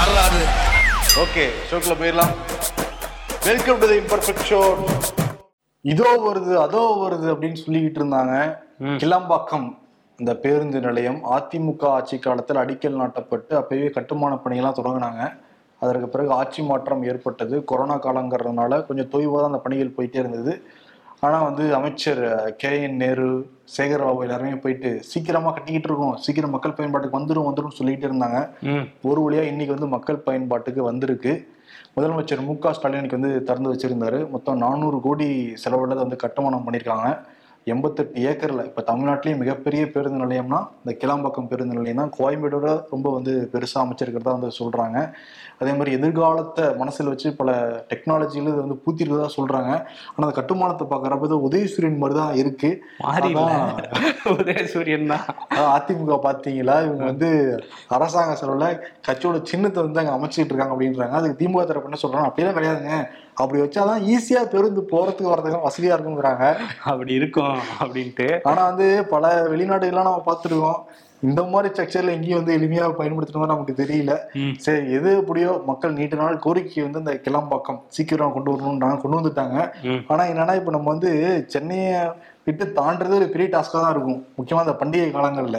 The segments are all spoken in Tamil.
வரலாறு ஓகே ஷோக்குள்ள போயிடலாம். Welcome to the imperfect show இதோ வருது அதோ வருது அப்படின்னு சொல்லிக்கிட்டு இருந்தாங்க. கிளம்பாக்கம் இந்த பேருந்து நிலையம் அதிமுக ஆட்சி காலத்தில் அடிக்கல் நாட்டப்பட்டு அப்பவே கட்டுமான பணியெல்லாம் தொடங்கினாங்க. அதற்கு பிறகு ஆட்சி மாற்றம் ஏற்பட்டது. கொரோனா காலங்கிறதுனால கொஞ்சம் தொய்வாக தான் அந்த பணிகள் போயிட்டே இருந்தது. ஆனால் வந்து அமைச்சர் கே. என். நேரு சேகர் பாபு எல்லாருமே போயிட்டு சீக்கிரமாக கட்டிக்கிட்டு இருக்கோம் சீக்கிரம் மக்கள் பயன்பாட்டுக்கு வந்துடும் வந்துடும் சொல்லிட்டு இருந்தாங்க. ஒரு வழியா இன்னைக்கு வந்து மக்கள் பயன்பாட்டுக்கு வந்திருக்கு. முதலமைச்சர் மு க ஸ்டாலின் இன்னைக்கு வந்து திறந்து வச்சிருந்தாரு. மொத்தம் நானூறு கோடி செலவுல அதை வந்து கட்டுமானம் பண்ணியிருக்காங்க. எண்பத்தெட்டு ஏக்கர்ல இப்ப தமிழ்நாட்டிலேயே மிகப்பெரிய பேருந்து நிலையம்னா இந்த கிளாம்பாக்கம் பேருந்து நிலையம் தான். கோயம்பேடோட ரொம்ப வந்து பெருசா அமைச்சிருக்கிறதா வந்து சொல்றாங்க. அதே மாதிரி எதிர்காலத்தை மனசில் வச்சு பல டெக்னாலஜிகள் இது வந்து பூத்திருக்கிறதா சொல்றாங்க. ஆனா அந்த கட்டுமானத்தை பார்க்கறப்ப உதயசூரியன் மாதிரி தான் இருக்கு. மாறி அதான் உதயசூரியன் தான். அதிமுக பாத்தீங்களா இவங்க வந்து அரசாங்க செலவுல கட்சியோட சின்னத்தை வந்து அங்க அமைச்சிட்டு இருக்காங்க அப்படின்றாங்க. அதுக்கு திமுக தரப்பு என்ன சொல்றாங்க? அப்படிலாம் கிடையாதுங்க. அப்படி வச்சாதான் ஈஸியா பேருந்து போறதுக்கு வரதுக்கு வசதியா இருக்குங்கிறாங்க. அப்படி இருக்கும் அப்படின்ட்டு. ஆனா வந்து பல வெளிநாடுகள்லாம் நம்ம பார்த்துருக்கோம். இந்த மாதிரி ஸ்ட்ரக்சர்ல எங்கேயும் வந்து எளிமையா பயன்படுத்துற மாதிரி நமக்கு தெரியல. சரி எது எப்படியோ மக்கள் நீண்ட நாள் கோரிக்கை வந்து இந்த கிளம்பாக்கம் சீக்கிரம் கொண்டு வரணும்னு கொண்டு வந்துட்டாங்க. ஆனா என்னன்னா இப்ப நம்ம வந்து சென்னையை விட்டு தாண்டது ஒரு பெரிய டாஸ்கா தான் இருக்கும். முக்கியமா இந்த பண்டிகை காலங்கள்ல.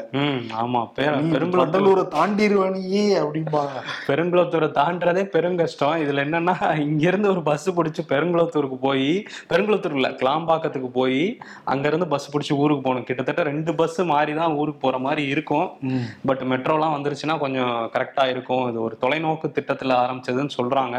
ஆமா. பெருங்குளத்தூர் தாண்டிடுவானியே அப்படிம்பாங்க. பெருங்குளத்தூரை தாண்டறதே பெருங்கஷ்டம் இதுல என்னன்னா இங்க இருந்து ஒரு பஸ் பிடிச்சி பெருங்குளத்தூருக்கு போய் பெருங்குளத்தூர் இல்ல கிளாம்பாக்கத்துக்கு போய் அங்க இருந்து பஸ் பிடிச்சி ஊருக்கு போகணும். கிட்டத்தட்ட ரெண்டு பஸ் மாறி தான் ஊருக்கு போற மாதிரி இருக்கும். பட் மெட்ரோலாம் வந்துருச்சுன்னா கொஞ்சம் கரெக்டா இருக்கும். இது ஒரு தொலைநோக்கு திட்டத்துல ஆரம்பிச்சதுன்னு சொல்றாங்க.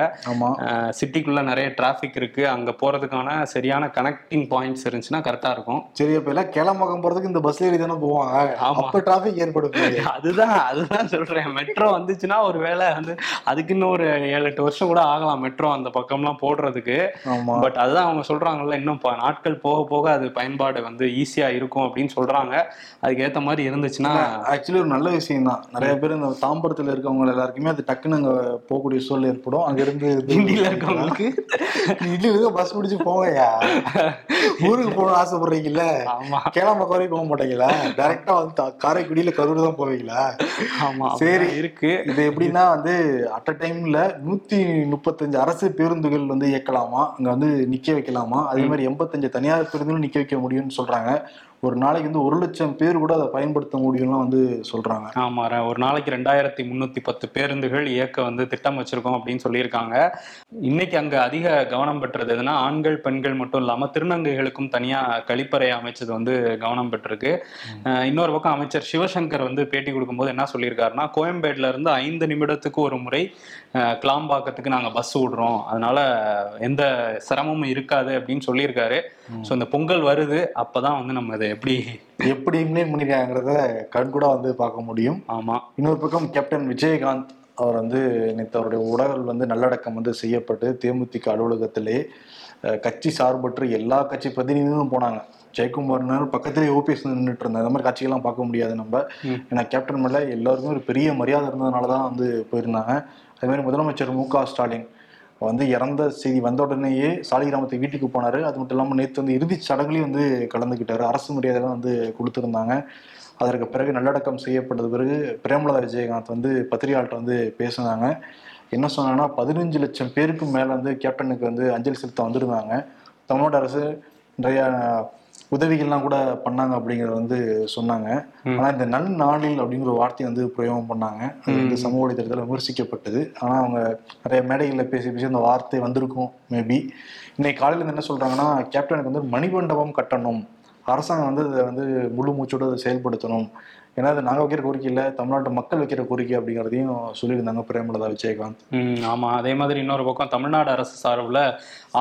சிட்டிக்குள்ள நிறைய டிராஃபிக் இருக்கு. அங்க போறதுக்கான சரியான கனெக்டிங் பாயிண்ட்ஸ் இருந்துச்சுன்னா கரெக்டா இருக்கும். சரி அப்ப எல்லாம் கிளம்பக்கம் போறதுக்கு இந்த பஸ்ல ஏறி தானே போவாங்க. அப்ப டிராபிக் ஏற்படும். அதுதான் அதுதான் சொல்றேன். மெட்ரோ வந்துச்சுன்னா ஒரு வேளை வந்து அதுக்கு இன்னும் ஒரு ஏழு எட்டு வருஷம் கூட ஆகலாம் மெட்ரோ அந்த பக்கம்லாம் போடுறதுக்கு. ஆமா. பட் அதுதான் அவங்க சொல்றாங்கல்ல இன்னும் நாட்கள் போக போக அது பயன்பாடு வந்து ஈஸியா இருக்கும் அப்படின்னு சொல்றாங்க. அதுக்கு ஏத்த மாதிரி இருந்துச்சுன்னா ஆக்சுவலி ஒரு நல்ல விஷயம் தான் நிறைய பேர் இந்த தாம்பரத்துல இருக்கவங்க எல்லாருக்குமே அது டக்குன்னு அங்க போகக்கூடிய சூழல் ஏற்படும். அங்க இருந்து கிண்டியில இருக்கவங்களுக்கு இட்லி பஸ் பிடிச்சு போங்கய்யா. ஊருக்கு போகணும்னு ஆசைப்படுறீங்கல்ல ஆமா. கேளாம்பக்கம் வரைக்கும் போக மாட்டீங்களா? டைரக்டா வந்து காரைக்குடியில கரூர் தான் போவீங்களா? ஆமா சரி. சரி. இருக்கு. இது எப்படின்னா வந்து அட் அ டைம்ல நூத்தி முப்பத்தஞ்சு அரசு பேருந்துகள் வந்து இயக்கலாமா? அங்க வந்து நிக்க வைக்கலாமா? அதே மாதிரி எண்பத்தஞ்சு தனியார் பேருந்துகளும் நிக்க வைக்க முடியும்னு சொல்றாங்க. ஒரு நாளைக்கு வந்து ஒரு லட்சம் பேர் கூட அதை பயன்படுத்த முடியும்லாம் வந்து சொல்றாங்க. ஆமா ஒரு நாளைக்கு ரெண்டாயிரத்தி முன்னூத்தி பத்து பேருந்துகள் இயக்க வந்து திட்டம் வச்சிருக்கோம் அப்படின்னு சொல்லியிருக்காங்க. இன்னைக்கு அங்க அதிக கவனம் பெற்றது எதுனா ஆண்கள் பெண்கள் மட்டும் இல்லாம திருநங்கைகளுக்கும் தனியா கழிப்பறை அமைச்சது வந்து கவனம் பெற்றிருக்கு. இன்னொரு பக்கம் அமைச்சர் சிவசங்கர் வந்து பேட்டி கொடுக்கும்போது என்ன சொல்லியிருக்காருன்னா கோயம்பேடுல இருந்து ஐந்து நிமிடத்துக்கு ஒரு முறை கிளாம்பாக்கத்துக்கு நாங்க பஸ் விடுறோம் அதனால எந்த சிரமமும் இருக்காது அப்படின்னு சொல்லியிருக்காரு. ஸோ இந்த பொங்கல் வருது. அப்பதான் வந்து நம்ம இதை எப்படி எப்படி இம்ப்ளிமெண்ட் பண்ணிருக்காங்கிறத கண்கூடா வந்து பார்க்க முடியும். ஆமா. இன்னொரு பக்கம் கேப்டன் விஜயகாந்த் அவர் வந்து நேற்று அவருடைய உடல் வந்து நல்லடக்கம் வந்து செய்யப்பட்டு தேமுதிக அலுவலகத்திலே கட்சி சார்பற்று எல்லா கட்சி பிரதிநிதிகளும் போனாங்க. ஜெயக்குமார் பக்கத்திலே ஓபிஎஸ் நின்றுட்டு இருந்தாங்க அந்த மாதிரி காட்சிகள்லாம் பார்க்க முடியாது நம்ம. ஏன்னா கேப்டன் மேல எல்லாருக்கும் ஒரு பெரிய மரியாதை இருந்ததுனால தான் வந்து போயிருந்தாங்க. அதே மாதிரி முதலமைச்சர் மு க ஸ்டாலின் வந்து இறந்த செய்தி வந்த உடனேயே சாலிகிராமத்தை வீட்டுக்கு போனார். அது மட்டும் இல்லாமல் நேற்று வந்து இறுதிச் சடங்குலையும் வந்து கலந்துக்கிட்டார். அரசு மரியாதைலாம் வந்து கொடுத்துருந்தாங்க. அதற்கு பிறகு நல்லடக்கம் செய்யப்பட்டது பிறகு பிரேமலதா விஜயகாந்த் வந்து பத்திரிகையாளர்கிட்ட வந்து பேசினாங்க. என்ன சொன்னாங்கன்னா பதினஞ்சு லட்சம் பேருக்கு மேலே வந்து கேப்டனுக்கு வந்து அஞ்சலி செலுத்த வந்திருந்தாங்க. தமிழ்நாடு அரசு நிறையா உதவிகள்லாம் கூட பண்ணாங்க அப்படிங்கறத வந்து சொன்னாங்க. ஆனா இந்த நன்னாளில் அப்படிங்கிற ஒரு வார்த்தையை வந்து பிரயோகம் பண்ணாங்க. அது வந்து சமூக வலைதளத்தில் விமர்சிக்கப்பட்டது. ஆனா அவங்க நிறைய மேடைகளில் பேசி பேசி அந்த வார்த்தை வந்திருக்கும் மேபி. இன்னைக்கு காலையில என்ன சொல்றாங்கன்னா கேப்டனுக்கு வந்து மணிமண்டபம் கட்டணும். அரசாங்கம் வந்து அதை வந்து முழு மூச்சோட அதை செயல்படுத்தணும். ஏன்னா அது நாங்க வைக்கிற கோரிக்கை இல்லை. தமிழ்நாட்டு மக்கள் வைக்கிற கோரிக்கை அப்படிங்கிறதையும் சொல்லியிருந்தாங்க பிரேமலதா விஜயகாந்த். ம் ஆமா. அதே மாதிரி இன்னொரு பக்கம் தமிழ்நாடு அரசு சார்பில்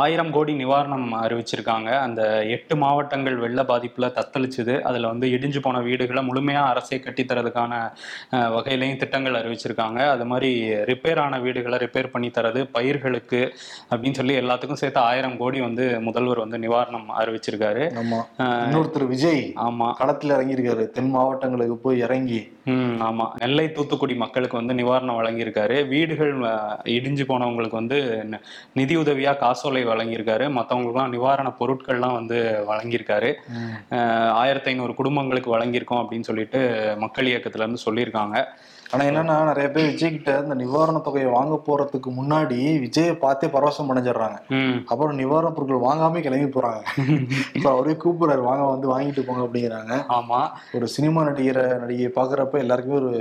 ஆயிரம் கோடி நிவாரணம் அறிவிச்சிருக்காங்க. அந்த எட்டு மாவட்டங்கள் வெள்ள பாதிப்புல தத்தளிச்சுது. அதுல வந்து இடிஞ்சு போன வீடுகளை முழுமையா அரசே கட்டித்தரதுக்கான வகையிலையும் திட்டங்கள் அறிவிச்சிருக்காங்க. அது மாதிரி ரிப்பேர் ஆன வீடுகளை ரிப்பேர் பண்ணி தரது பயிர்களுக்கு அப்படின்னு சொல்லி எல்லாத்துக்கும் சேர்த்து ஆயிரம் கோடி வந்து முதல்வர் வந்து நிவாரணம் அறிவிச்சிருக்காரு. இன்னொருத்தர் விஜய் ஆமா. களத்துல இறங்கியிருக்காரு. தென் மாவட்டங்களுக்கு போய் இறங்கி. ஆமா. நெல்லை தூத்துக்குடி மக்களுக்கு வந்து நிவாரணம் வழங்கியிருக்காரு. வீடுகள் இடிஞ்சு போனவங்களுக்கு வந்து ந- நிதியுதவியா காசோலை வழங்கியிருக்காரு. மற்றவங்களுக்குலாம் நிவாரண பொருட்கள்லாம் வந்து வழங்கியிருக்காரு. ஆயிரத்தி ஐநூறு குடும்பங்களுக்கு வழங்கியிருக்கோம் அப்படின்னு சொல்லிட்டு மக்கள் இயக்கத்துல இருந்து சொல்லியிருக்காங்க. ஆனா என்னன்னா நிறைய பேர் விஜய் கிட்ட இந்த நிவாரண தொகையை வாங்க போறதுக்கு முன்னாடி விஜயை பார்த்தே பரவசம் அடைஞ்சிடுறாங்க. அப்புறம் நிவாரண பொருட்கள் வாங்காம கிளம்பி போறாங்க. இப்ப அவரே கூப்பிடுறாரு வாங்க வந்து வாங்கிட்டு போங்க அப்படிங்கிறாங்க. ஆமா. ஒரு சினிமா நடிகரை நடிகையை பாக்குறப்ப எல்லாருக்குமே ஒரு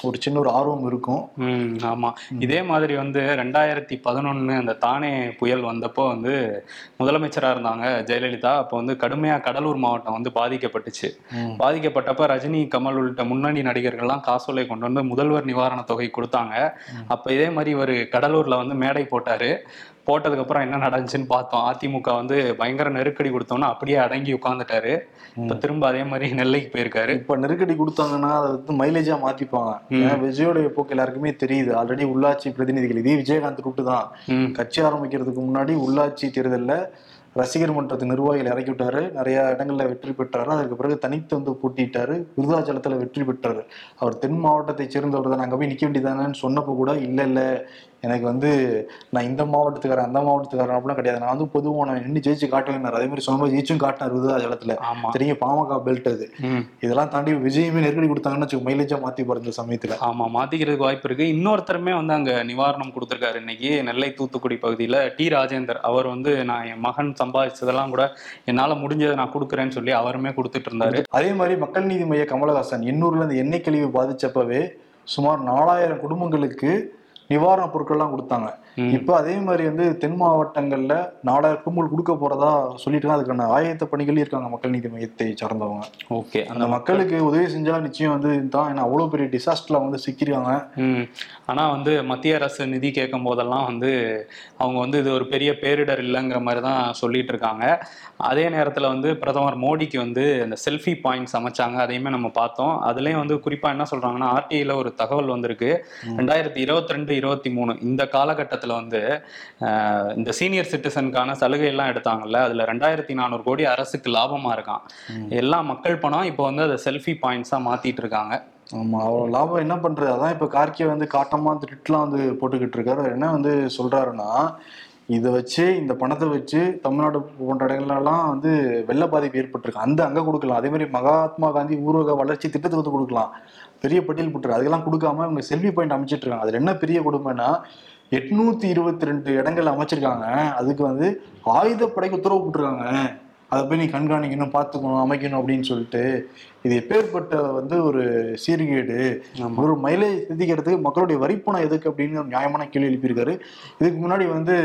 ஒரு சின்ன ஒரு ஆர்வம் இருக்கும். ம் ஆமா. இதே மாதிரி வந்து ரெண்டாயிரத்தி பதினொன்னு அந்த தானே புயல் வந்தப்போ வந்து முதலமைச்சரா இருந்தாங்க ஜெயலலிதா. அப்போ வந்து கடுமையா கடலூர் மாவட்டம் வந்து பாதிக்கப்பட்டுச்சு. பாதிக்கப்பட்டப்ப ரஜினி கமல் உள்ளிட்ட முன்னணி நடிகர்கள்லாம் காசோலை கொண்டு வந்து முதல்வர் நிவாரண தொகை கொடுத்தாங்க. அப்ப இதே மாதிரி ஒரு கடலூர்ல வந்து மேடை போட்டாரு. போட்டதுக்கு அப்புறம் என்ன நடந்துச்சுன்னு பார்த்தோம். அதிமுக வந்து பயங்கர நெருக்கடி கொடுத்தோம்னா அப்படியே அடங்கி உட்கார்ந்துட்டாரு. இப்ப திரும்ப அதே மாதிரி நெல்லைக்கு போயிருக்காரு. இப்ப நெருக்கடி கொடுத்தாங்கன்னா அதை வந்து மைலேஜா மாத்திப்பாங்க. ஏன்னா விஜயோடைய போக்கு எல்லாருக்குமே தெரியுது. ஆல்ரெடி உள்ளாட்சி பிரதிநிதிகள் இதே விஜயகாந்த் ரூட்டு தான் கட்சி ஆரம்பிக்கிறதுக்கு முன்னாடி உள்ளாட்சி தேர்தல்ல ரசிகர் மன்றத்து நிர்வாகிகள் இறக்கி விட்டாரு நிறைய இடங்கள்ல வெற்றி பெற்றாரு. அதுக்கு பிறகு தனித்து வந்து போட்டிட்டாரு விருதாச்சலத்துல வெற்றி பெற்றாரு. அவர் தென் மாவட்டத்தை சேர்ந்தவர் தான் அங்க போய் நிக்க வேண்டியதானேன்னு சொன்னப்போ கூட இல்ல இல்ல. எனக்கு வந்து நான் இந்த மாவட்டத்துக்காரன் அந்த மாவட்டத்துக்காரன் அப்படிலாம் கிடையாது. நான் வந்து பொதுவாக நான் நின்று ஜெயிச்சு காட்டுவேன். அதே மாதிரி மாதிரி ஜெயிச்சும் காட்டினார் விருதாச்சலத்துல தெரியும் பாமக பெல்ட் அது. இதெல்லாம் தாண்டி விஜயமே நெருக்கடி கொடுத்தாங்கன்னு வச்சுக்கோ மைலேஜா மாத்தி போற இந்த சமயத்துல. ஆமா மாத்திக்கிறதுக்கு வாய்ப்பு இருக்கு. இன்னொருத்தருமே வந்து அங்க நிவாரணம் கொடுத்திருக்காரு. இன்னைக்கு நெல்லை தூத்துக்குடி பகுதியில டி ராஜேந்தர். அவர் வந்து நான் என் மகன் சம்பாதிச்சதெல்லாம் கூட என்னால முடிஞ்சதை நான் கொடுக்குறேன்னு சொல்லி அவருமே கொடுத்துட்டு இருந்தாரு. அதே மாதிரி மக்கள் நீதி மைய கமலஹாசன் எண்ணூர்ல இந்த எண்ணெய் கழிவு பாதிச்சப்பவே சுமார் நாலாயிரம் குடும்பங்களுக்கு நிவாரணப் பொருட்கள்லாம் கொடுத்தாங்க. இப்ப அதே மாதிரி வந்து தென் மாவட்டங்கள்ல நாலாயிரம் குடும்பங்கள் கொடுக்க போறதா சொல்லிட்டு. அதுக்கான ஆயத்த பணிகள் இருக்காங்க மக்கள் நீதி மையத்தை சார்ந்தவங்க. ஓகே. அந்த மக்களுக்கு உதவி செஞ்சா நிச்சயம் வந்து தான் ஏன்னா அவ்வளவு பெரிய டிசாஸ்டர்ல வந்து சிக்கிருக்காங்க. ஆனா வந்து மத்திய அரசு நிதி கேட்கும் போதெல்லாம் வந்து அவங்க வந்து இது ஒரு பெரிய பேரிடர் இல்லைங்கிற மாதிரி தான் சொல்லிட்டு இருக்காங்க. அதே நேரத்துல வந்து பிரதமர் மோடிக்கு வந்து இந்த செல்ஃபி பாயிண்ட்ஸ் அமைச்சாங்க. அதையுமே நம்ம பார்த்தோம். அதுலயும் வந்து குறிப்பா என்ன சொல்றாங்கன்னா ஆர்டிஐல ஒரு தகவல் வந்திருக்கு. ரெண்டாயிரத்தி இருபத்தி ரெண்டு இருபத்தி மூணு இந்த காலகட்டத்துல வந்து அஹ், இந்த சீனியர் சிட்டிசனுக்கான சலுகை எல்லாம் எடுத்தாங்கல்ல அதுல ரெண்டாயிரத்தி நானூறு கோடி அரசுக்கு லாபமா இருக்கான் எல்லாம் மக்கள் பணம் இப்போ வந்து அதை செல்ஃபி பாயிண்ட்ஸா மாத்திட்டு இருக்காங்க. ஆமா அவ்வளவு லாபம் என்ன பண்றது? அதான் இப்ப கார்கே வந்து காட்டமா திட்டுலாம் வந்து போட்டுக்கிட்டு இருக்காரு. என்ன வந்து சொல்றாருன்னா இதை வச்சு இந்த பணத்தை வச்சு தமிழ்நாடு போன்ற இடங்கள்லாம் வந்து வெள்ள பாதிப்பு ஏற்பட்டிருக்கு. அந்த அங்க கொடுக்கலாம். அதே மாதிரி மகாத்மா காந்தி ஊரக வளர்ச்சி திட்டத்துக்கு வந்து கொடுக்கலாம். பெரிய பட்டியல் போட்டுரு அதெல்லாம் கொடுக்காம இவங்க செல்ஃபி பாயிண்ட் அமைச்சிட்டு இருக்காங்க. அதுல என்ன பெரிய கொடுமைன்னா எட்நூத்தி இருபத்தி ரெண்டு இடங்கள் அமைச்சிருக்காங்க. அதுக்கு வந்து ஆயுதப்படைக்கு உத்தரவு போட்டிருக்காங்க. அதை போய் நீ கண்காணிக்கணும் பார்த்துக்கணும் அமைக்கணும் அப்படின்னு சொல்லிட்டு. இது எப்பேற்பட்ட வந்து ஒரு சீர்கேடு? ஒரு மைலேஜ் சிந்திக்கிறதுக்கு மக்களுடைய வரிப்பணம் எதுக்கு அப்படின்னு ஒரு நியாயமான கேள்வி எழுப்பியிருக்காரு. இதுக்கு முன்னாடி வந்து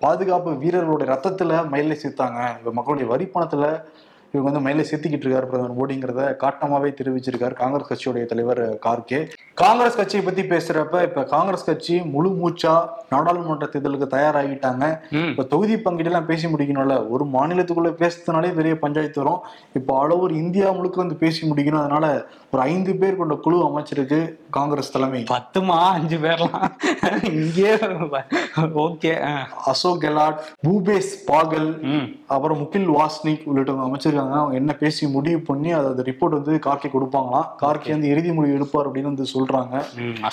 பாதுகாப்பு வீரர்களுடைய ரத்தத்துல மைலேஜ் சேர்த்தாங்க. இப்ப மக்களுடைய வரிப்பணத்துல இவங்க வந்து மைலேஜ் சேர்த்திக்கிட்டு இருக்காரு பிரதமர் மோடிங்கிறத காட்டமாவே தெரிவிச்சிருக்காரு காங்கிரஸ் கட்சியுடைய தலைவர் கார்கே. காங்கிரஸ் கட்சியை பத்தி பேசுறப்ப இப்ப காங்கிரஸ் கட்சி முழு மூச்சா நாடாளுமன்ற தேர்தலுக்கு தயாராகிட்டாங்க. இப்ப தொகுதி பங்கீடுலாம் பேசி முடிக்கணும்ல. ஒரு மாநிலத்துக்குள்ள பேசுறதுனாலே பெரிய பஞ்சாயத்து வரும். இப்போ ஆல் ஓவர் இந்தியா முழுக்க வந்து பேசி முடிக்கணும். அதனால ஒரு ஐந்து பேர் கொண்ட குழு அமைச்சிருக்கு காங்கிரஸ் தலைமை. பத்துமா? அஞ்சு பேர்லாம்? இங்கே ஓகே அசோக் கெலாட் பூபேஷ் பாகல் அப்புறம் முகில் வாஸ்னிக் உள்ளிட்டவங்க அமைச்சிருக்காங்க. அவங்க என்ன பேசி முடிவு பண்ணி அதை ரிப்போர்ட் வந்து கார்கே கொடுப்பாங்களாம் கார்கே வந்து இறுதி முடிவு எடுப்பார் அப்படின்னு வந்து சொல்றாங்க.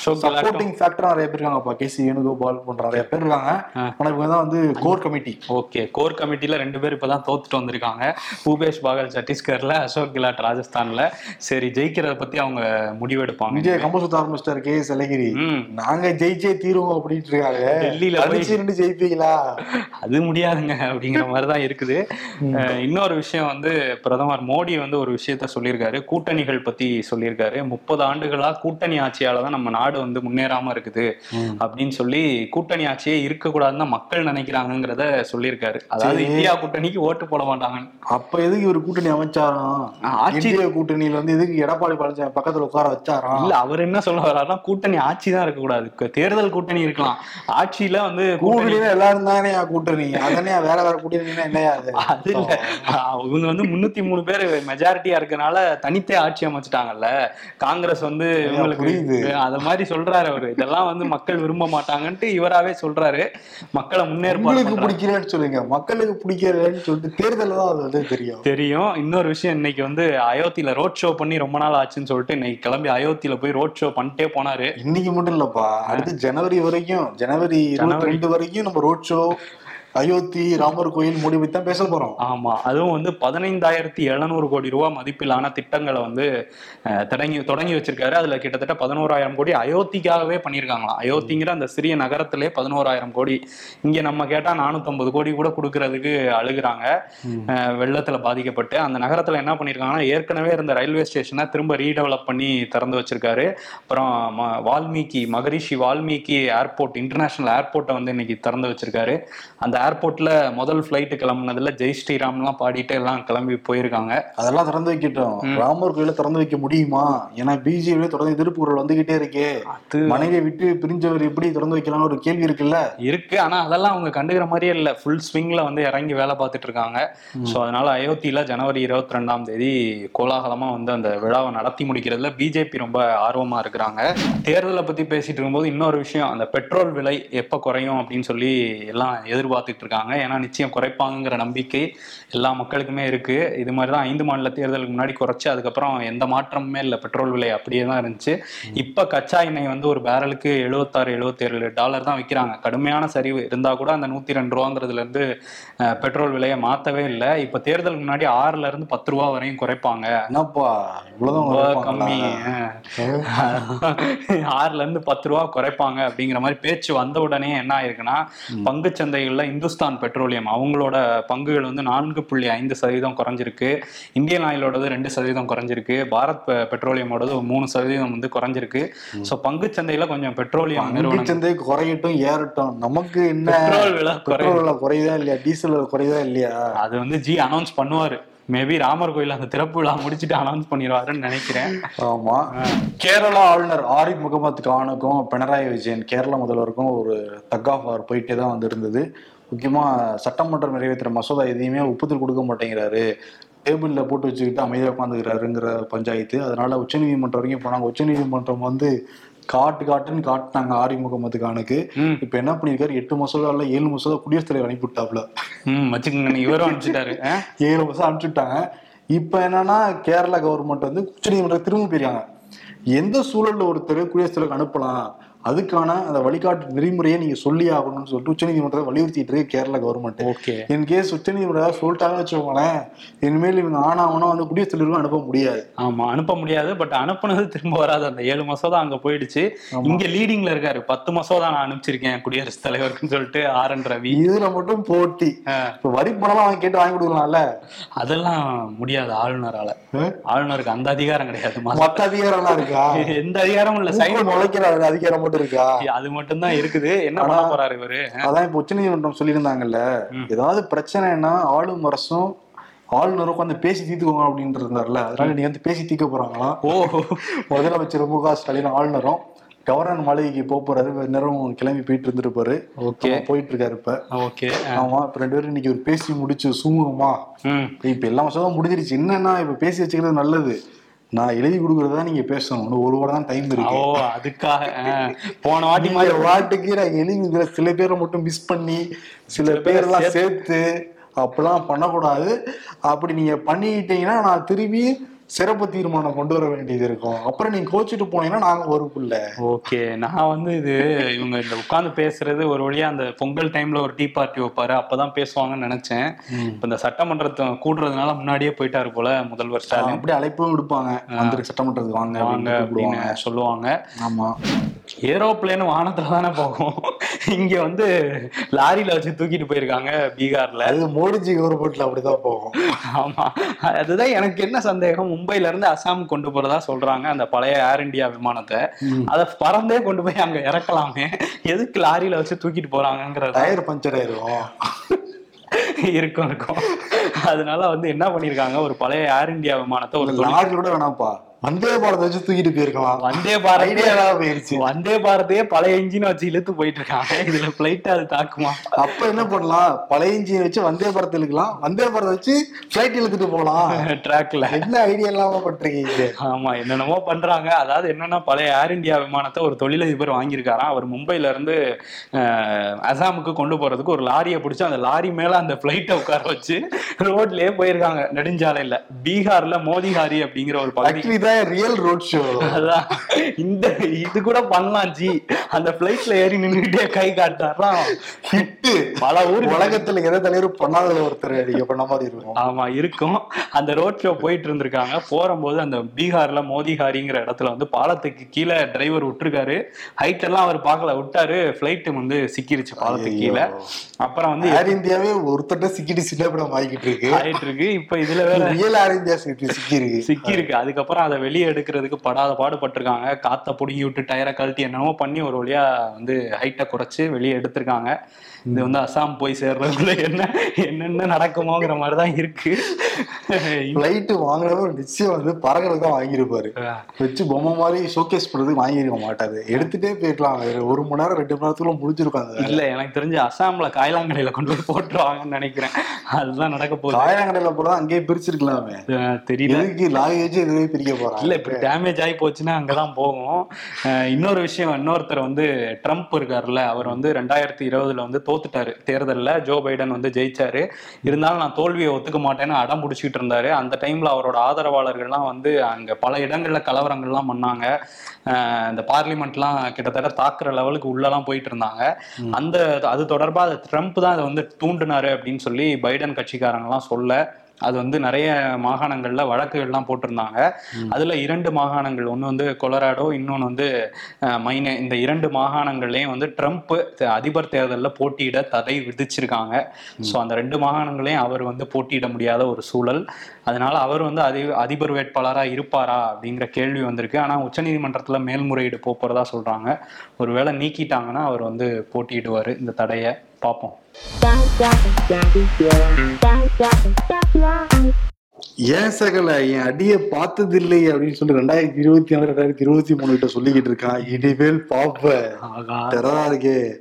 சப்போர்ட்டிங் ஃபேக்டரா நிறைய பேர் இருக்காங்கப்பா கே சி வேணுகோபால் போன்ற நிறைய பேர் இருக்காங்க. ஆனா இவங்க தான் வந்து கோர் கமிட்டி ஓகே கோர் கமிட்டில ரெண்டு பேர் இப்பதான் தோத்துட்டு வந்திருக்காங்க. பூபேஷ் பாகல் சத்தீஸ்கர்ல அசோக் கெலாட் ராஜஸ்தான்ல. சரி ஜெயிக்கிறத பத்தி அவங்க முடிவெடுப்பாங்க விஜய கம்பசுத்த ஆரம்பிச்சிட்டாரு கே எஸ் அழகிரி நாங்க ஜெயிச்சே தீருவோம் அப்படின்ட்டு இருக்காங்க. டெல்லியில ஜெயிப்பீங்களா? அது முடியாதுங்க அப்படிங்கிற மாதிரி தான் இருக்குது இன்னொரு விஷயம் வந்து பிரதமர் மோடி வந்து ஒரு விஷயத்த சொல்லியிருக்காரு. கூட்டணிகள் பத்தி சொல்லியிருக்காரு. முப்பது ஆண்டுகளா கூட்டணி ஆட்சியால தான் நம்ம நாடு வந்து முன்னேறாம இருக்குது அப்படின்னு சொல்லி கூட்டணி ஆட்சியே இருக்கக்கூடாதுன்னு தான் மக்கள் நினைக்கிறாங்கிறத சொல்லியிருக்காரு. அதாவது. இந்தியா கூட்டணிக்கு ஓட்டு போட மாட்டாங்க அப்ப எதுக்கு இவர் கூட்டணி அமைச்சாராம் ஆட்சி கூட்டணியில வந்து எதுக்கு எடப்பாடி பழனிசாமி பக்கத்துல உட்கார வச்சாராம் இல்ல அவர் என்ன சொல்ல வர்றாருன்னா கூட்டணி ஆட்சி தான் இருக்கக்கூடாது. கு- தேர்தல் கூட்டணி இருக்கலாம். ஆட்சியில வந்து கூட்டணி எல்லாரும் தானே கூட்டணி? அதனே வேற வேற கூட்டணினா என்னையா அது? இல்ல. இவங்க வந்து முன்னூத்தி மூணு பேர் மெஜாரிட்டியா இருக்கனால தனித்தே ஆட்சி அமைச்சிட்டாங்கல்ல. காங்கிரஸ் வந்து இவங்களுக்கு. அத மாதிரி சொல்றாரு அவரு. இதெல்லாம் வந்து மக்கள் விரும்ப மாட்டாங்கன்ட்டு இவராவே சொல்றாரு. மக்களை முன்னேற்பாடு. பிடிக்கலன்னு சொல்லுங்க. மக்களுக்கு பிடிக்கலன்னு சொல்லிட்டு தேர்தல் தான் அது வந்து தெரியும். தெரியும். இன்னொரு விஷயம் இன்னைக்கு வந்து அயோத்தியில ரோட் ஷோ பண்ணி ரொம்ப நாள் ஆச்சுன்னு சொல்லிட்டு இன்னைக்கு கிளம்பி அயோத்தியில போய் ரோட் ஷோ பண்ணிட்டே போனாரு. இன்னைக்கு மட்டும் இல்லப்பா. அடுத்து ஜனவரி வரைக்கும் ஜனவரி இருபத்தி ரெண்டு வரைக்கும் நம்ம ரோட் ஷோ அயோத்தி ராமர் கோயில் மோடி பத்தி தான் பேச போறோம். ஆமா அதுவும் வந்து பதினைந்தாயிரத்தி எழுநூறு கோடி ரூபாய் மதிப்பிலான திட்டங்களை வந்து தொடங்கி தொடங்கி வச்சிருக்காரு. அதுல கிட்டத்தட்ட பதினோராயிரம் கோடி அயோத்திக்காகவே பண்ணியிருக்காங்களாம். அயோத்திங்கிற அந்த சிறிய நகரத்திலே பதினோராயிரம் கோடி. இங்க நம்ம கேட்டா நானூத்தம்பது கோடி கூட கொடுக்கறதுக்கு அழுகுறாங்க. வெள்ளத்துல பாதிக்கப்பட்டு அந்த நகரத்துல என்ன பண்ணிருக்காங்கன்னா ஏற்கனவே இருந்த ரயில்வே ஸ்டேஷனை திரும்ப ரீடெவலப் பண்ணி திறந்து வச்சிருக்காரு. அப்புறம் வால்மீகி மகரிஷி வால்மீகி ஏர்போர்ட் இன்டர்நேஷனல் ஏர்போர்ட்டை வந்து இன்னைக்கு திறந்து வச்சிருக்காரு. அந்த ஏர்போர்ட்ல முதல் ஃபிளைட் கிளம்புனதுல ஜெய் ஸ்ரீராம்லாம் பாடிட்டு எல்லாம் கிளம்பி போயிருக்காங்க. அதெல்லாம் திறந்து வைக்கட்டும். ராமர் கோயில திறந்து வைக்க முடியுமா? ஏன்னா பிஜேபி தொடர்ந்து எதிர்ப்பு குரல் வந்துகிட்டே இருக்கே. மனைவியை விட்டு பிரிஞ்சவர் எப்படி திறந்து வைக்கலாம்னு ஒரு கேள்வி இருக்குல்ல? இருக்கு. ஆனா அதெல்லாம் அவங்க கண்டுக்கிற மாதிரியே இல்ல. ஃபுல் ஸ்விங்ல வந்து இறங்கி வேலை பார்த்துட்டு இருக்காங்க. சோ அதனால அயோத்தியில ஜனவரி இருபத்தி ரெண்டாம் தேதி கோலாகலமா வந்து அந்த விழாவை நடத்தி முடிக்கிறதுல பிஜேபி ரொம்ப ஆர்வமா இருக்கிறாங்க. தேர்தலை பத்தி பேசிட்டு இருக்கும்போது இன்னொரு விஷயம் அந்த பெட்ரோல் விலை எப்ப குறையும் அப்படின்னு சொல்லி எல்லாம் எதிர்பார்த்துட்டு இருக்காங்க. ஏன்னா நிச்சயம் குறைப்பாங்கங்கிற நம்பிக்கை எல்லா மக்களுக்குமே இருக்கு. இது மாதிரி தான் ஐந்து மாநில தேர்தலுக்கு முன்னாடி குறைச்சு அதுக்கப்புறம் எந்த மாற்றமுமே இல்லை. பெட்ரோல் விலை அப்படியே தான் இருந்துச்சு. இப்ப கச்சா எண்ணெய் வந்து ஒரு பேரலுக்கு எழுபத்தாறு எழுபத்தேழு டாலர் தான் விற்கிறாங்க கடுமையான சரிவு. இருந்தா கூட அந்த நூத்தி ரெண்டு ரூபாங்கிறதுல இருந்து அஹ், பெட்ரோல் விலையை மாத்தவே இல்லை. இப்ப தேர்தலுக்கு முன்னாடி ஆறுல இருந்து பத்து ரூபா வரையும் குறைப்பாங்க. என்னப்பா? கம்மி. ஆறுல இருந்து பத்து ரூபா குறைப்பாங்க அப்படிங்கிற மாதிரி பேச்சு வந்த உடனே என்ன ஆயிருக்குன்னா பங்கு சந்தைகள்ல இந்துஸ்தான் பெட்ரோலியம் அவங்களோட பங்குகள் வந்து நான்கு புள்ளி ஐந்து சதவீதம் குறைஞ்சிருக்கு. இந்தியன் ஆயிலோடது ரெண்டு சதவீதம் குறைஞ்சிருக்கு. பாரத் பெட்ரோலியமோடது மூணு சதவீதம் வந்து குறைஞ்சிருக்கு. சோ பங்கு சந்தையில கொஞ்சம் பெட்ரோலியம் சந்தை குறையட்டும் ஏறட்டும். நமக்கு என்ன பெட்ரோல் விலை பெட்ரோல் குறையுதா இல்லையா? டீசல் விலை குறையுதா இல்லையா? அது வந்து ஜி அனௌன்ஸ் பண்ணுவாரு. மேபி ராமர் கோயில் அந்த திறப்பு விழா முடிச்சுட்டு அனௌன்ஸ் பண்ணிடுவாருன்னு நினைக்கிறேன். ஆமா. கேரளா ஆளுநர் ஆரிஃப் முகமது கானுக்கும் பினராயி விஜயன் கேரள முதல்வருக்கும் ஒரு தக் ஆஃப் அவர் போயிட்டே தான் வந்து இருந்தது முக்கியமா சட்டமன்றம் நிறைவேற்றுற மசோதா எதையுமே ஒப்புதல் கொடுக்க மாட்டேங்கிறாரு. டேபிள்ல போட்டு வச்சுக்கிட்டு அமைதியாக உட்காந்துக்கிறாருங்கிற பஞ்சாயத்து. அதனால உச்சநீதிமன்றம் வரைக்கும் போனாங்க. உச்சநீதிமன்றம் வந்து காட்டு காட்டுன்னு காட்டினாங்க ஆரிஃப் முகமது கானுக்கு. இப்ப என்ன பண்ணிருக்காரு? எட்டு மசோதால ஏழு மசோதா குடியரசுத் தலைவர் அனுப்பிவிட்டாப்ல வச்சுக்கோங்க. இவரும் அனுப்பிச்சிட்டாரு? ஏழு வருஷம் அனுப்பிச்சுட்டாங்க. இப்ப என்னன்னா கேரளா கவர்மெண்ட் வந்து உச்சநீதிமன்றம் திரும்ப போயிருக்காங்க. எந்த சூழல்ல ஒருத்தர் குடியரசுத் தலைவருக்கு அனுப்பலாம்? அதுக்கான அந்த வழிகாட்டு நெறிமுறையை நீங்க சொல்லி ஆகணும்னு சொல்லிட்டு உச்சநீதிமன்றத்தை வலியுறுத்திட்டு இருக்கு Kerala government okay. In case உச்சநீதிமன்றம் சொல்லிட்டாங்கன்னு வச்சுக்கோங்களேன் இனிமேல் இவங்க ஆனாவனா வந்து குடியரசுத் தலைவருக்கு அனுப்ப முடியாது. ஆமா அனுப்ப முடியாது. பட் அனுப்புனது திரும்ப வராது. அந்த ஏழு மசோதா அங்க போயிடுச்சு. இங்க லீடிங்ல இருக்காரு. பத்து மசோதா நான் அனுப்பிச்சிருக்கேன் குடியரசுத் தலைவருக்குன்னு சொல்லிட்டு ஆர் என் ரவி. இதுல மட்டும் போட்டி. இப்ப வரி பணம்லாம் அவங்க கேட்டு வாங்கி கொடுக்கலாம்ல? அதெல்லாம் முடியாது ஆளுநரால? ஆளுநருக்கு அந்த அதிகாரம் கிடையாது. மத்த அதிகாரம்லாம் இருக்கா? எந்த அதிகாரமும் இல்ல. சைன் சைன் முளைக்கிற அதிகாரம் மட்டும் இருக்கா அது மட்டும் தான் இருக்குது. என்ன பண்ண போறாரு இவரு? அதான் இப்ப உச்சநீதிமன்றம் சொல்லியிருந்தாங்கல்ல ஏதாவது பிரச்சனைன்னா ஆளும் அரசும் ஆளுநரும் உட்காந்து பேசி தீர்த்துக்கோங்க அப்படின்ட்டு இருந்தார்ல. அதனால நீ வந்து பேசி தீர்க்க போறாங்களாம். ஓ. முதலமைச்சர் மு க ஸ்டாலின் ஆளுநரும் கவர்னர் மாளிகைக்கு போக போறாரு. நேரம் கிளம்பி போயிட்டு இருந்திருப்பாரு. ஓகே. போயிட்டு இருக்காரு இப்ப. ஓகே ஆமா இப்ப ரெண்டு பேரும் இன்னைக்கு ஒரு பேசி முடிச்சு சுமூகமா. இப்ப எல்லா வருஷமும் முடிஞ்சிருச்சு. என்னன்னா இப்ப பேசி வச்சுக்கிறது நல்லது. நான் எழுதி கொடுக்கறதா நீங்க பேசணும். ஒரு வாரம் தான் டைம் ஓ இருக்கு அதுக்காக அஹ், போன வாட்டி மாதிரி வாட்டுக்கு நான் எழுதி கொடுக்குற சில பேரை மட்டும் மிஸ் பண்ணி சில பேரெல்லாம் சேர்த்து. அப்படிலாம் பண்ணக்கூடாது. அப்படி நீங்க பண்ணிட்டீங்கன்னா நான் திரும்பி சிறப்பு தீர்மானம் கொண்டு வர வேண்டியது இருக்கும். அப்புறம் நீங்க கோச்சிட்டு போனீங்கன்னா நாங்க பொறுப்பு ஓகே நான் வந்து இது இவங்க இந்த உட்கார்ந்து பேசுறது ஒரு வழியா அந்த பொங்கல் டைம்ல ஒரு டீ பார்ட்டி வைப்பாரு. அப்பதான் பேசுவாங்கன்னு நினைச்சேன். இப்ப இந்த சட்டமன்றத்தை கூடுறதுனால முன்னாடியே போயிட்டாரு போல முதல்வர் ஸ்டாலின். அப்படி அழைப்பும் விடுப்பாங்க. வந்து சட்டமன்றத்துக்கு வாங்க வாங்க அப்படின்னு சொல்லுவாங்க. ஆமா. ஏரோப்ளேன் வானத்துல தானே போகும். இங்க வந்து லாரியில வச்சு தூக்கிட்டு போயிருக்காங்க பீகார்ல. அது மோடிஜி கவர்மெண்ட்ல அப்படிதான் போகும். ஆமா. அதுதான் எனக்கு என்ன சந்தேகம்? மும்பைல இருந்து அசாம் கொண்டு போறதா சொல்றாங்க அந்த பழைய ஏர் இந்தியா விமானத்தை. அத பறந்தே கொண்டு போய் அங்க இறக்கலாமே. எதுக்கு லாரியில வச்சு தூக்கிட்டு போறாங்கங்கிறது. டயர் பஞ்சர் ஆயிரும். இருக்கும் இருக்கும். அதனால வந்து என்ன பண்ணிருக்காங்க ஒரு பழைய ஏர் இந்தியா விமானத்தை ஒரு தொழில் லாரி கூட வேணாம்ப்பா. வந்தே பாரத் வச்சு தூக்கிட்டு போயிருக்கலாம். வந்தே பாரத் ஐடியா போயிருச்சு. வந்தே பாரதையே பழைய இன்ஜினை வச்சு இழுத்து போயிட்டு இருக்காங்க. இதுல பிளைட் அது தாக்குமா? அப்ப என்ன பண்ணலாம்? பழைய இன்ஜின் வச்சு வந்தே பாரத் இழுக்கலாம். வந்தே பாரத் வச்சு பிளைட் இழுத்துட்டு போலாம் ட்ராக்ல என்ன ஐடியா இல்லாம பண்றீங்க ஆமா என்னென்னமோ பண்றாங்க. அதாவது என்னன்னா பழைய ஏர் இந்தியா விமானத்தை ஒரு தொழிலதிபர் வாங்கியிருக்காராம். அவர் மும்பைல இருந்து அசாமுக்கு கொண்டு போறதுக்கு ஒரு லாரியை பிடிச்சி அந்த லாரி மேல அந்த பிளைட்டை உட்கார வச்சு ரோட்லயே போயிருக்காங்க. நெடுஞ்சாலையில. பீகார்ல மோதிஹாரி அப்படிங்கிற ஒரு பகுதி. இதுதான் ரியல் ரோட் ஷோ அதான். இந்த இது கூட பண்ணலாம் ஜி. அந்த பிளைட்ல ஏறி நின்னுட்டே கை காட்டாராம் ஹிட்டு. பல ஊருக்கு உலகத்துல எதை தலைவரும் பண்ணாத ஒருத்தர் பண்ண மாதிரி இருக்கும்? ஆமா இருக்கும். அந்த ரோட் ஷோ போயிட்டு இருந்திருக்காங்க. போகும்போது அந்த பீகார்ல மோதிஹாரிங்கிற இடத்துல வந்து பாலத்துக்கு கீழே டிரைவர் விட்டுருக்காரு. ஹைட் எல்லாம் அவர் பார்க்கல விட்டாரு. பிளைட் வந்து சிக்கிருச்சு பாலத்துக்கு கீழே. அப்புறம் வந்து ஏர் இந்தியாவே ஒருத்தட்ட சிக்கிட்டு சின்ன படம் ஆகிட்டு இருக்கு. ஆயிட்டு இருக்கு. இப்ப இதுல வேற ரியல் ஏர் இந்தியா சிக்கி சிக்கி இருக்கு சிக்கி இருக்கு அதுக்கப்புறம் அதை வெளியே எடுக்கிறதுக்கு படாத பாடுபட்டிருக்காங்க. காற்றை பிடுங்கி விட்டு டயரை கழட்டி என்னமோ பண்ணி ஒரு வழியாக வந்து ஹைட்டை குறைச்சி வெளியே எடுத்திருக்காங்க. இது வந்து அசாம் போய் சேர்றதுக்குள்ள என்ன என்னென்ன நடக்குமோங்கிற மாதிரிதான் இருக்கு. பிளைட் வாங்குறவர் நிச்சயம் வந்து பறக்கிறதுக்கு தான் வாங்கியிருப்பாரு. வச்சு பொம்மை மாதிரி ஷோகேஸ் பண்றதுக்கு வாங்கியிருக்க மாட்டாரு. எடுத்துட்டே போயிடலாம். ஒரு மணி நேரம் ரெண்டு மணி நேரத்துக்குள்ள முடிஞ்சிருக்காங்க இல்ல எனக்கு தெரிஞ்சு அசாம்ல காயலாங்கடையில கொண்டு போய் போட்டுருவாங்கன்னு நினைக்கிறேன். அதுதான் நடக்க போகுது. காயங்கடையில போல அங்கேயே பிரிச்சிருக்கலாமே. தெரியல எதுக்கு லாகேஜ் எதுவே பிரிக்க போறாங்க? இல்ல இப்படி டேமேஜ் ஆகி போச்சுன்னா அங்கதான் போகும். இன்னொரு விஷயம் இன்னொருத்தர் வந்து ட்ரம்ப் இருக்காருல்ல அவர் வந்து ரெண்டாயிரத்தி இருபதுல வந்து தோத்துட்டாரு. தேர்தல்ல ஜோ பைடன் வந்து ஜெயிச்சாரு. இருந்தாலும் நான் தோல்வியை ஒத்துக்க மாட்டேன்னு அடம் பிடிச்சிட்டு இருந்தாரு. அந்த டைம்ல அவரோட ஆதரவாளர்கள்லாம் வந்து அங்க பல இடங்கள்ல கலவரங்கள்லாம் பண்ணாங்க. இந்த பார்லிமெண்ட்லாம் கிட்டத்தட்ட தாக்குற லெவலுக்கு உள்ளலாம் போயிட்டு இருந்தாங்க. அந்த அது தொடர்பா அது ட்ரம்ப் தான் அதை வந்து தூண்டினாரு அப்படின்னு சொல்லி பைடன் கட்சிக்காரங்கலாம் சொல்ல அது வந்து நிறைய மாகாணங்கள்ல வழக்குகள்லாம் போட்டிருந்தாங்க. அதுல இரண்டு மாகாணங்கள் ஒன்று வந்து கொலராடோ இன்னொன்று வந்து மைனே இந்த இரண்டு மாகாணங்கள்லையும் வந்து ட்ரம்ப் அதிபர் தேர்தலில் போட்டியிட தடை விதிச்சிருக்காங்க. ஸோ அந்த ரெண்டு மாகாணங்களையும் அவர் வந்து போட்டியிட முடியாத ஒரு சூழல். அதனால அவர் வந்து அதி அதிபர் வேட்பாளரா இருப்பாரா அப்படிங்கிற கேள்வி வந்திருக்கு. ஆனா உச்சநீதிமன்றத்துல மேல்முறையீடு போப் போறதா சொல்றாங்க. ஒருவேளை நீக்கிட்டாங்கன்னா அவர் வந்து போட்டியிடுவார். இந்த தடையை பார்ப்போம். ஏன் சகல என் அடிய பார்த்தது இல்லை அப்படின்னு சொல்லி ரெண்டாயிரத்தி இருபத்தி நாலு ரெண்டாயிரத்தி இருபத்தி மூணு கிட்ட சொல்லிக்கிட்டு இருக்கான் இனிமேல் பாப்ப. ஆகா. டெரரா இருக்கே.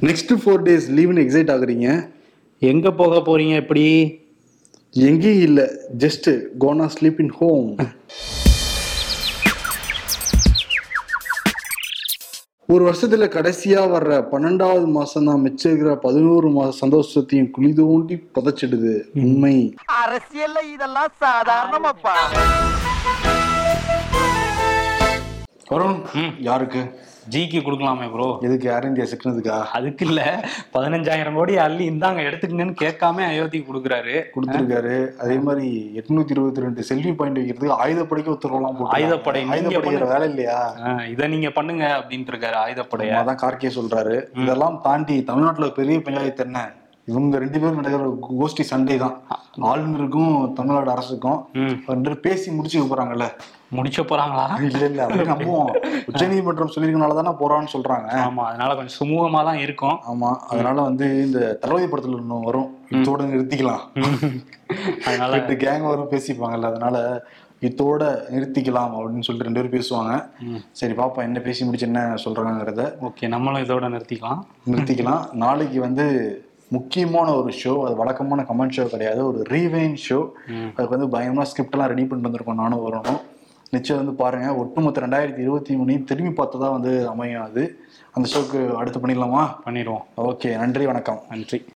நெக்ஸ்ட் ஃபோர் டேஸ் லீவ்னு எக்ஸைட் ஆகுறீங்க. எங்க போக போறீங்க எப்படி எங்கேயும் இல்ல. Just gonna sleep in home ஒரு வருஷத்துல கடைசியா வர்ற பன்னெண்டாவது மாசம் தான் மிச்சம் இருக்கிற பதினோரு மாச சந்தோஷத்தையும் குழி தோண்டி புதைச்சிடுது. உண்மை. அரசியல்ல இதெல்லாம் சாதாரணமாப்பா. வருண் ம். யாருக்கு? ஜிக்கு கொடுக்கலாமே ப்ரோ எதுக்கு ஏர் இந்தியா சிக்கினதுக்கா? அதுக்கு இல்ல பதினஞ்சாயிரம் கோடி அள்ளி இந்தாங்க எடுத்துக்கங்கன்னு கேட்காம அயோத்திக்கு கொடுக்குறாரு. கொடுத்துருக்காரு. அதே மாதிரி எட்நூத்தி இருபத்தி ரெண்டு செல்ஃபி பாயிண்ட் வைக்கிறதுக்கு ஆயுதப்படைக்கு உத்தரவுலாம் ஆயுதப்படை நீங்க ஆயுதப்படைக்கிற வேலை இல்லையா? இதை நீங்க பண்ணுங்க அப்படின்ட்டு இருக்காரு ஆயுதப்படைய. அதான் கார்கே சொல்றாரு. இதெல்லாம் தாண்டி தமிழ்நாட்டுல பெரிய பஞ்சாயத்து என்ன? இவங்க ரெண்டு பேரும் நடக்கிற கோஷ்டி சண்டை தான் ஆளுநருக்கும் தமிழ்நாடு அரசுக்கும். ரெண்டு பேசி முடிச்சுக்க போறாங்கல்ல. முடிச்ச போறாங்களா? இல்ல இல்ல அப்படி நம்புவோம். உச்ச நீதிமன்றம் சொல்லியிருக்கனால தானே போறான்னு சொல்றாங்க. ஆமா அதனால கொஞ்சம் சுமூகமா தான் இருக்கும். ஆமா அதனால வந்து இந்த தளபதி படத்துல ஒண்ணு வரும். இதோட நிறுத்திக்கலாம். அதனால ரெண்டு கேங் வரும் பேசிப்பாங்கல்ல அதனால இதோட நிறுத்திக்கலாம் அப்படின்னு சொல்லிட்டு ரெண்டு பேரும் பேசுவாங்க. சரி பாப்பா என்ன பேசி முடிச்சு என்ன சொல்றாங்கிறத ஓகே நம்மளும் இதோட நிறுத்திக்கலாம். நிறுத்திக்கலாம். நாளைக்கு வந்து முக்கியமான ஒரு ஷோ அது வழக்கமான கமெண்ட் ஷோ கிடையாது ஒரு ரீவைன் ஷோ அதுக்கு வந்து பயங்கரமா ஸ்கிரிப்ட் எல்லாம் ரெடி பண்ணிட்டு வந்திருக்கோம் நானும் வரணும். நிச்சயம் வந்து பாருங்க ஒட்டுமொத்த ரெண்டாயிரத்தி இருபத்தி மூணையும் திரும்பி பார்த்ததா வந்து அமையும் அது. அந்த ஷோக்கு அடுத்து பண்ணிடலாமா? பண்ணிடுவோம். ஓகே நன்றி வணக்கம். நன்றி.